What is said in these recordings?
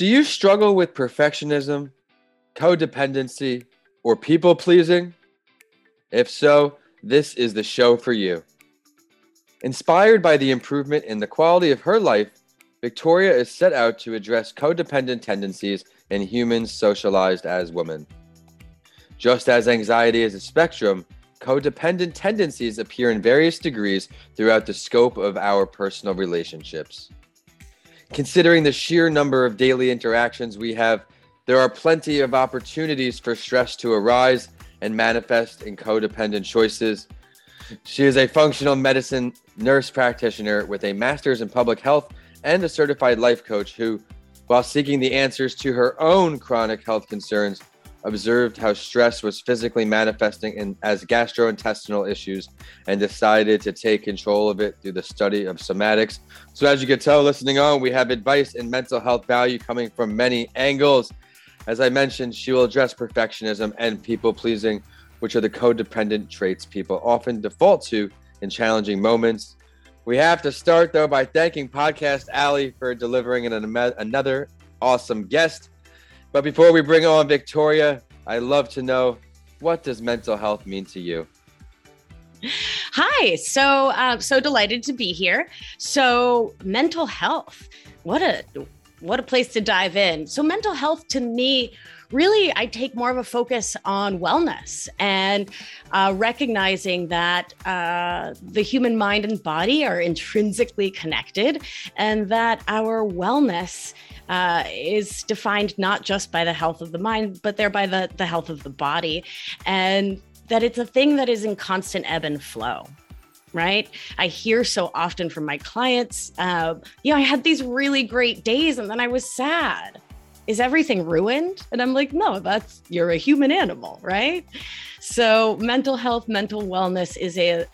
Do you struggle with perfectionism, codependency, or people pleasing? If so, this is the show for you. Inspired by the improvement in the quality of her life, Victoria is set out to address codependent tendencies in humans socialized as women. Just as anxiety is a spectrum, codependent tendencies appear in various degrees throughout the scope of our personal relationships. Considering the sheer number of daily interactions we have, there are plenty of opportunities for stress to arise and manifest in codependent choices. She is a functional medicine nurse practitioner with a master's in public health and a certified life coach who, while seeking the answers to her own chronic health concerns, observed how stress was physically manifesting in, as gastrointestinal issues and decided to take control of it through the study of somatics. So, as you can tell, listening on, we have advice and mental health value coming from many angles. As I mentioned, she will address perfectionism and people pleasing, which are the codependent traits people often default to in challenging moments. We have to start, though, by thanking Podcast Alley for delivering an, another awesome guest. But before we bring on Victoria, I love to know what does mental health mean to you? Hi, so uh, so delighted to be here. So mental health, what a what a place to dive in. So mental health to me really I take more of a focus on wellness and uh, recognizing that uh, the human mind and body are intrinsically connected and that our wellness uh, is defined not just by the health of the mind, but thereby the, the health of the body. And that it's a thing that is in constant ebb and flow right? I hear so often from my clients, uh, you know, I had these really great days and then I was sad. Is everything ruined? And I'm like, no, that's you're a human animal, right? So, mental health, mental wellness is a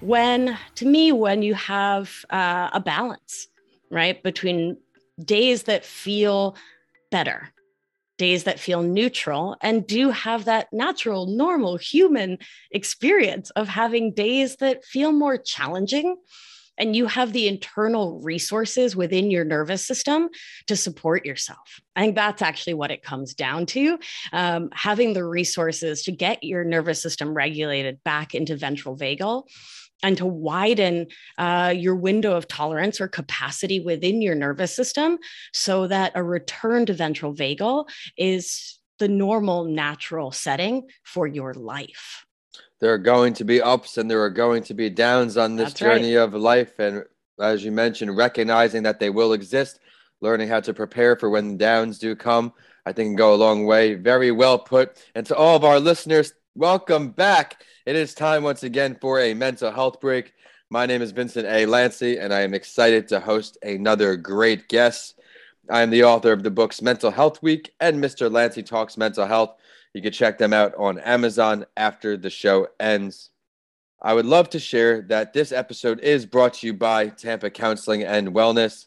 when, to me, when you have uh, a balance, right, between days that feel better, days that feel neutral, and do have that natural, normal human experience of having days that feel more challenging. And you have the internal resources within your nervous system to support yourself. I think that's actually what it comes down to um, having the resources to get your nervous system regulated back into ventral vagal and to widen uh, your window of tolerance or capacity within your nervous system so that a return to ventral vagal is the normal natural setting for your life there are going to be ups and there are going to be downs on this That's journey right. of life and as you mentioned recognizing that they will exist learning how to prepare for when the downs do come i think can go a long way very well put and to all of our listeners welcome back it is time once again for a mental health break. My name is Vincent A. Lancy, and I am excited to host another great guest. I am the author of the books Mental Health Week and Mr. Lancy Talks Mental Health. You can check them out on Amazon after the show ends. I would love to share that this episode is brought to you by Tampa Counseling and Wellness,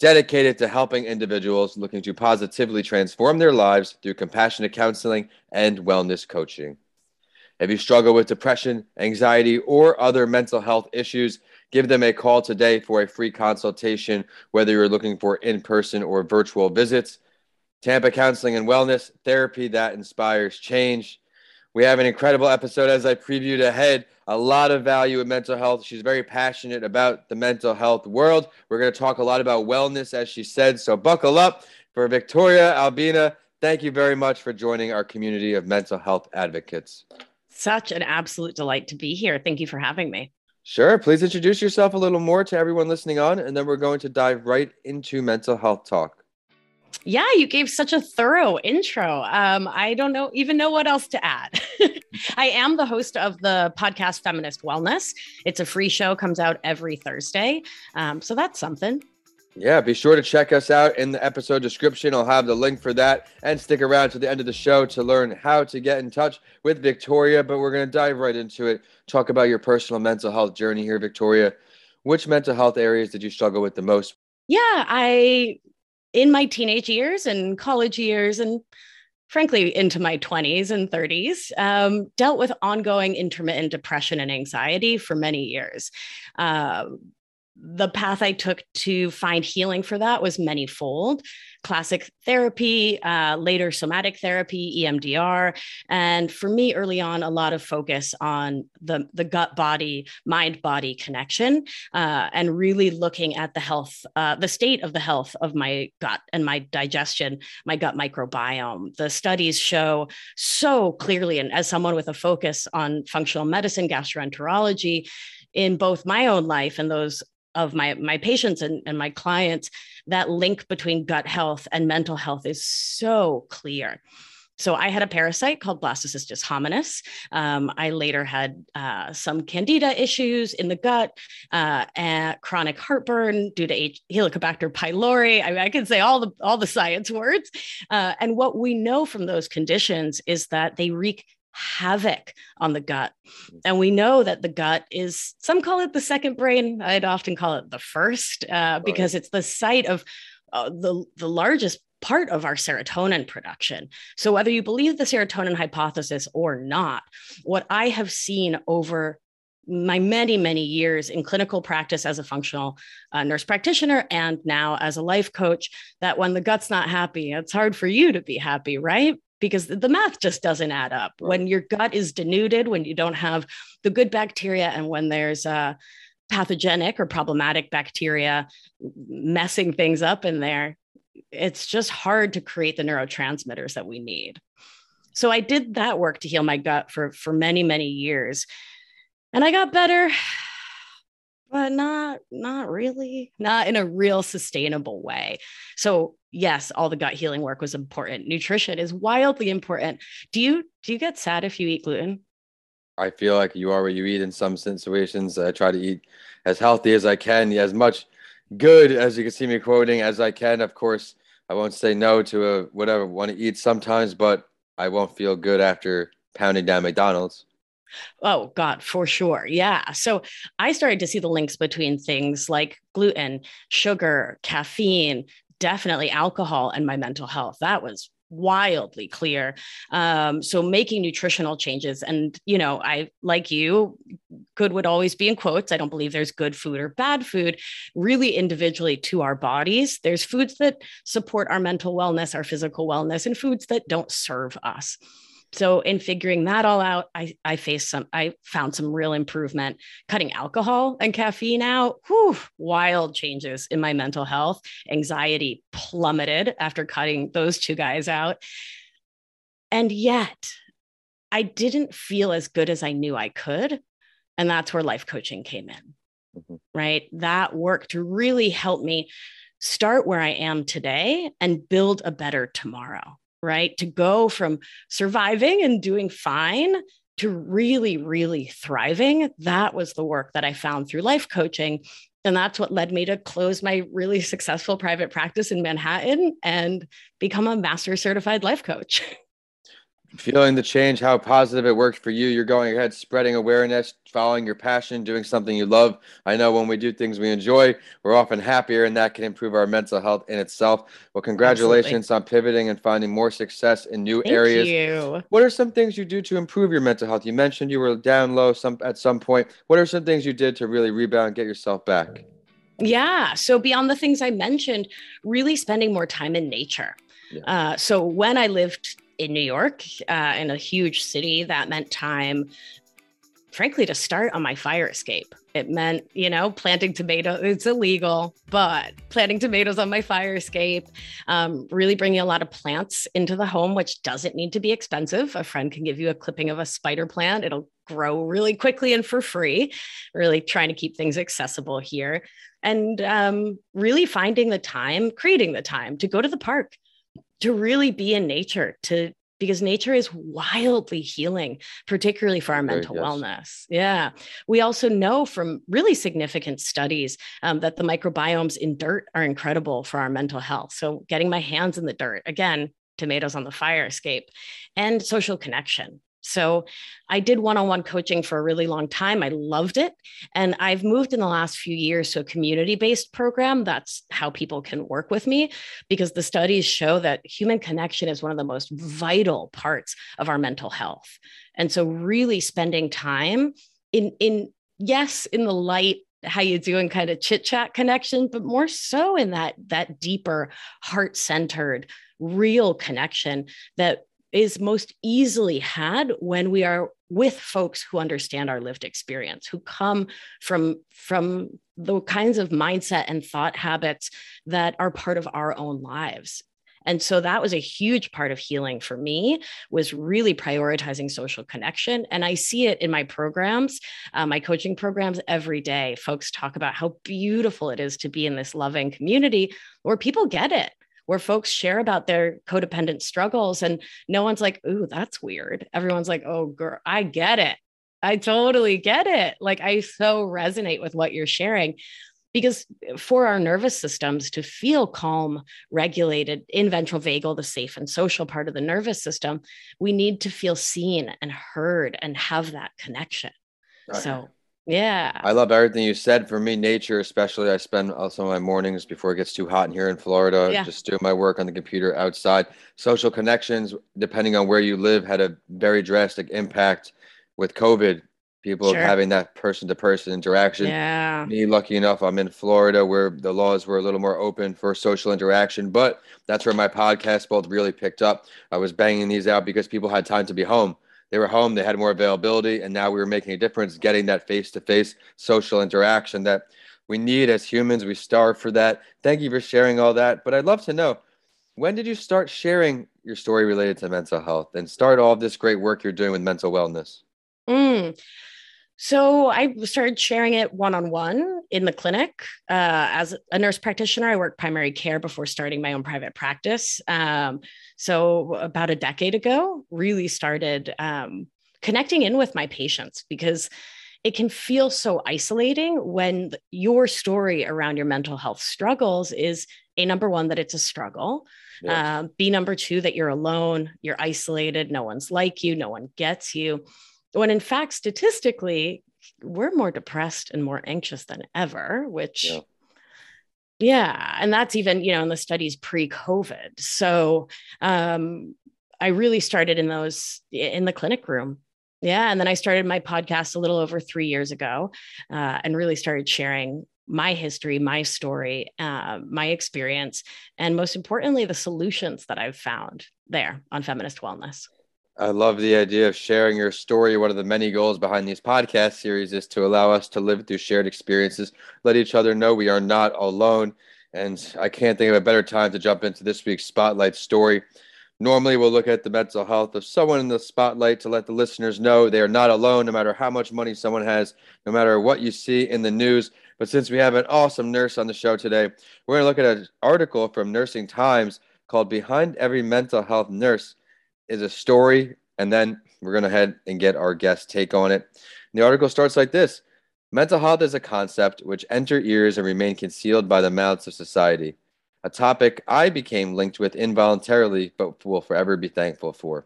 dedicated to helping individuals looking to positively transform their lives through compassionate counseling and wellness coaching. If you struggle with depression, anxiety, or other mental health issues, give them a call today for a free consultation, whether you're looking for in person or virtual visits. Tampa Counseling and Wellness, therapy that inspires change. We have an incredible episode as I previewed ahead. A lot of value in mental health. She's very passionate about the mental health world. We're going to talk a lot about wellness, as she said. So buckle up for Victoria Albina. Thank you very much for joining our community of mental health advocates. Such an absolute delight to be here. Thank you for having me. Sure. Please introduce yourself a little more to everyone listening on, and then we're going to dive right into mental health talk. Yeah, you gave such a thorough intro. Um, I don't know even know what else to add. I am the host of the podcast Feminist Wellness. It's a free show, comes out every Thursday. Um, so that's something. Yeah, be sure to check us out in the episode description. I'll have the link for that and stick around to the end of the show to learn how to get in touch with Victoria. But we're going to dive right into it. Talk about your personal mental health journey here, Victoria. Which mental health areas did you struggle with the most? Yeah, I, in my teenage years and college years, and frankly, into my 20s and 30s, um, dealt with ongoing intermittent depression and anxiety for many years. Uh, the path I took to find healing for that was manyfold classic therapy, uh, later somatic therapy, EMDR. And for me, early on, a lot of focus on the, the gut body, mind body connection, uh, and really looking at the health, uh, the state of the health of my gut and my digestion, my gut microbiome. The studies show so clearly, and as someone with a focus on functional medicine, gastroenterology, in both my own life and those of my my patients and, and my clients that link between gut health and mental health is so clear so I had a parasite called Blastocystis hominis. Um, I later had uh, some candida issues in the gut, uh, chronic heartburn due to H- Helicobacter pylori. I, mean, I can say all the all the science words. Uh, and what we know from those conditions is that they wreak havoc on the gut. Mm. And we know that the gut is, some call it the second brain. I'd often call it the first uh, because it's the site of uh, the, the largest part of our serotonin production. So, whether you believe the serotonin hypothesis or not, what I have seen over my many, many years in clinical practice as a functional uh, nurse practitioner and now as a life coach, that when the gut's not happy, it's hard for you to be happy, right? Because the math just doesn't add up. Right. When your gut is denuded, when you don't have the good bacteria, and when there's a pathogenic or problematic bacteria messing things up in there, it's just hard to create the neurotransmitters that we need. So I did that work to heal my gut for for many many years. And I got better but not not really not in a real sustainable way so yes all the gut healing work was important. Nutrition is wildly important. Do you do you get sad if you eat gluten? I feel like you are what you eat in some situations. I try to eat as healthy as i can as much good as you can see me quoting as i can. Of course i won't say no to a whatever I want to eat sometimes but i won't feel good after pounding down mcdonald's. Oh, God, for sure. Yeah. So I started to see the links between things like gluten, sugar, caffeine, definitely alcohol, and my mental health. That was wildly clear. Um, so making nutritional changes, and you know, I like you, good would always be in quotes. I don't believe there's good food or bad food, really individually to our bodies. There's foods that support our mental wellness, our physical wellness, and foods that don't serve us so in figuring that all out i i faced some i found some real improvement. Cutting alcohol and caffeine out whew, wild changes in my mental health. Anxiety plummeted after cutting those two guys out. And yet i didn't feel as good as i knew i could. And that's where life coaching came in mm-hmm. right? That work to really help me start where i am today and build a better tomorrow right? To go from surviving and doing fine to really, really thriving. That was the work that I found through life coaching. And that's what led me to close my really successful private practice in Manhattan and become a master certified life coach. feeling the change, how positive it worked for you. You're going ahead, spreading awareness, following your passion, doing something you love. I know when we do things we enjoy, we're often happier, and that can improve our mental health in itself. Well, congratulations Absolutely. on pivoting and finding more success in new Thank areas. You. What are some things you do to improve your mental health? You mentioned you were down low some at some point. What are some things you did to really rebound and get yourself back? Yeah. So beyond the things I mentioned, really spending more time in nature. Yeah. Uh, so when I lived in New York, uh, in a huge city, that meant time, frankly, to start on my fire escape. It meant, you know, planting tomatoes. It's illegal, but planting tomatoes on my fire escape, um, really bringing a lot of plants into the home, which doesn't need to be expensive. A friend can give you a clipping of a spider plant. It'll grow really quickly and for free. Really trying to keep things accessible here. And um, really finding the time, creating the time to go to the park, to really be in nature to because nature is wildly healing, particularly for our mental yes. wellness. Yeah. We also know from really significant studies um, that the microbiomes in dirt are incredible for our mental health. So, getting my hands in the dirt, again, tomatoes on the fire escape, and social connection. So I did one on one coaching for a really long time. I loved it. And I've moved in the last few years to a community based program. That's how people can work with me because the studies show that human connection is one of the most vital parts of our mental health. And so, really spending time in, in yes, in the light how you doing kind of chit chat connection, but more so in that that deeper heart centered, real connection that is most easily had when we are with folks who understand our lived experience who come from from the kinds of mindset and thought habits that are part of our own lives. And so that was a huge part of healing for me was really prioritizing social connection. And i see it in my programs uh, my coaching programs every day. Folks talk about how beautiful it is to be in this loving community where people get it where folks share about their codependent struggles and no one's like, ooh, that's weird. Everyone's like, oh, girl, I get it. I totally get it. Like, I so resonate with what you're sharing because eh, for our nervous systems to feel calm, regulated in ventral vagal, the safe and social part of the nervous system, we need to feel seen and heard and have that connection. Right. So yeah. I love everything you said. For me, nature, especially, I spend uh, some of my mornings before it gets too hot in here in Florida, yeah. just doing my work on the computer outside. Social connections, depending on where you live, had a very drastic impact with COVID. People sure. having that person to person interaction. Yeah. Me, lucky enough, I'm in Florida where the laws were a little more open for social interaction, but that's where my podcast both really picked up. I was banging these out because people had time to be home they were home, they had more availability, and now we were making a difference getting that face to face social interaction that we need as humans. We starve for that. Thank you for sharing all that. But I'd love to know when did you start sharing your story related to mental health and start all this great work you're doing with mental wellness? Mm. So I started sharing it one on one in the clinic. Uh, as a nurse practitioner, I worked primary care before starting my own private practice. Um, so about a decade ago, really started um, connecting in with my patients because it can feel so isolating when your story around your mental health struggles is a number one that it's a struggle yes. uh, b number two that you're alone you're isolated no one's like you no one gets you when in fact, statistically, we're more depressed and more anxious than ever, which, yeah. yeah. And that's even, you know, in the studies pre COVID. So um, I really started in those in the clinic room. Yeah. And then I started my podcast a little over three years ago uh, and really started sharing my history, my story, uh, my experience, and most importantly, the solutions that I've found there on feminist wellness. I love the idea of sharing your story. One of the many goals behind these podcast series is to allow us to live through shared experiences, let each other know we are not alone. And I can't think of a better time to jump into this week's spotlight story. Normally, we'll look at the mental health of someone in the spotlight to let the listeners know they are not alone, no matter how much money someone has, no matter what you see in the news. But since we have an awesome nurse on the show today, we're going to look at an article from Nursing Times called Behind Every Mental Health Nurse is a story, and then we're going to head and get our guest take on it. And the article starts like this Mental health is a concept which enter ears and remain concealed by the mouths of society, a topic I became linked with involuntarily, but will forever be thankful for.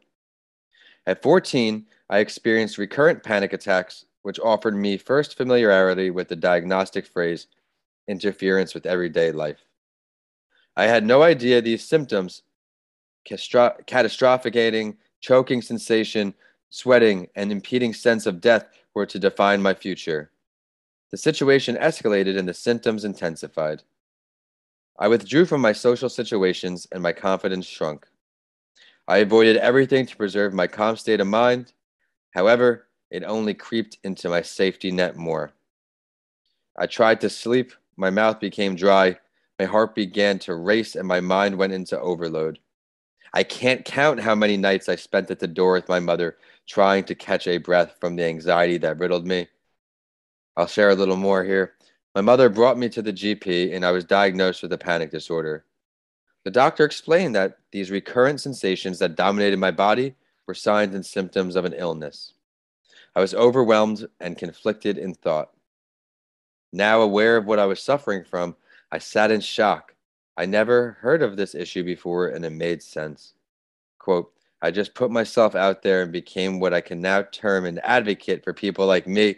At 14, I experienced recurrent panic attacks, which offered me first familiarity with the diagnostic phrase interference with everyday life. I had no idea these symptoms catastrophicating, choking sensation, sweating, and impeding sense of death were to define my future. The situation escalated and the symptoms intensified. I withdrew from my social situations and my confidence shrunk. I avoided everything to preserve my calm state of mind. However, it only creeped into my safety net more. I tried to sleep, my mouth became dry, my heart began to race, and my mind went into overload. I can't count how many nights I spent at the door with my mother trying to catch a breath from the anxiety that riddled me. I'll share a little more here. My mother brought me to the GP and I was diagnosed with a panic disorder. The doctor explained that these recurrent sensations that dominated my body were signs and symptoms of an illness. I was overwhelmed and conflicted in thought. Now aware of what I was suffering from, I sat in shock I never heard of this issue before and it made sense. Quote, I just put myself out there and became what I can now term an advocate for people like me.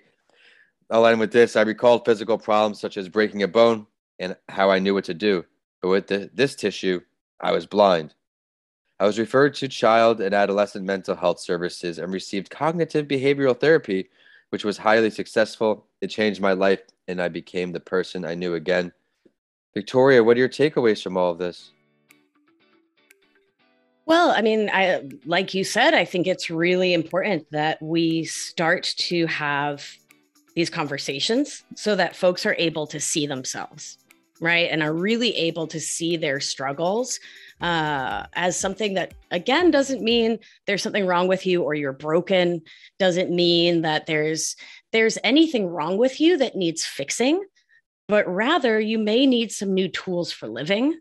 I'll with this. I recalled physical problems such as breaking a bone and how I knew what to do. But with the, this tissue, I was blind. I was referred to child and adolescent mental health services and received cognitive behavioral therapy which was highly successful. It changed my life, and I became the person I knew again. Victoria, what are your takeaways from all of this? Well, I mean, I like you said, I think it's really important that we start to have these conversations so that folks are able to see themselves, right? And are really able to see their struggles uh, as something that, again, doesn't mean there's something wrong with you or you're broken, doesn't mean that there's there's anything wrong with you that needs fixing, but rather you may need some new tools for living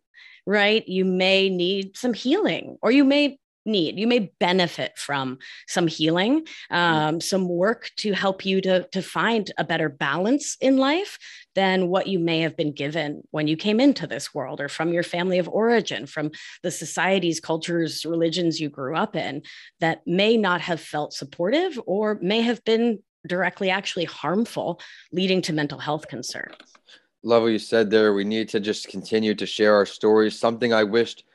right? You may need some healing, or you may need you may benefit from some healing um, some work to help you to, to find a better balance in life than what you may have been given when you came into this world or from your family of origin from the societies cultures religions you grew up in that may not have felt supportive or may have been directly actually harmful leading to mental health concerns love what you said there. We need to just continue to share our stories. Something I wished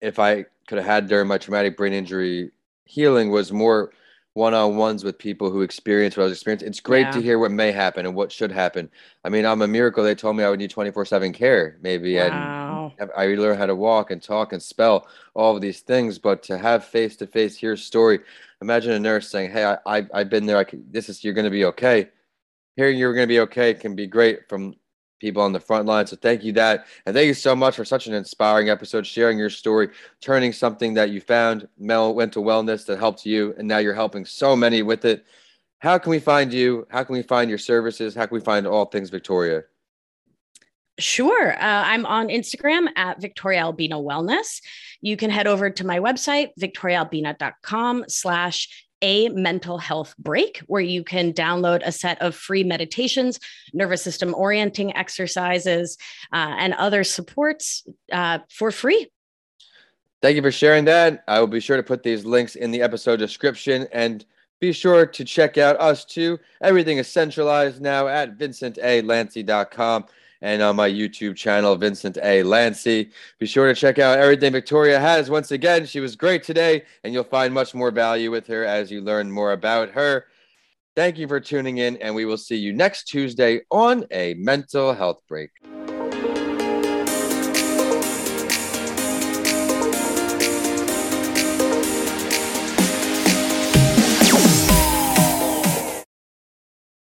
if I could have had during my traumatic brain injury healing was more one-on-ones with people who experience what I was experiencing. It's great yeah. to hear what may happen and what should happen. I mean, I'm a miracle. They told me I would need 24/7 care, maybe, wow. and I learned how to walk and talk and spell all of these things. But to have face-to-face hear story, imagine a nurse saying, "Hey, I, I I've been there. I can, this is you're going to be okay." Hearing you're going to be okay can be great from people on the front line. So thank you that. And thank you so much for such an inspiring episode, sharing your story, turning something that you found mental wellness that helped you, and now you're helping so many with it. How can we find you? How can we find your services? How can we find all things Victoria? Sure. Uh, I'm on Instagram at Victoria Albina Wellness. You can head over to my website, victoriaalbina.com slash a mental health break where you can download a set of free meditations, nervous system orienting exercises, uh, and other supports uh, for free. Thank you for sharing that. I will be sure to put these links in the episode description and be sure to check out us too. Everything is centralized now at vincentalancy.com and on my YouTube channel, Vincent A. Lancy. Be sure to check out everything Victoria has. Once again, she was great today, and you'll find much more value with her as you learn more about her. Thank you for tuning in, and we will see you next Tuesday on a mental health break.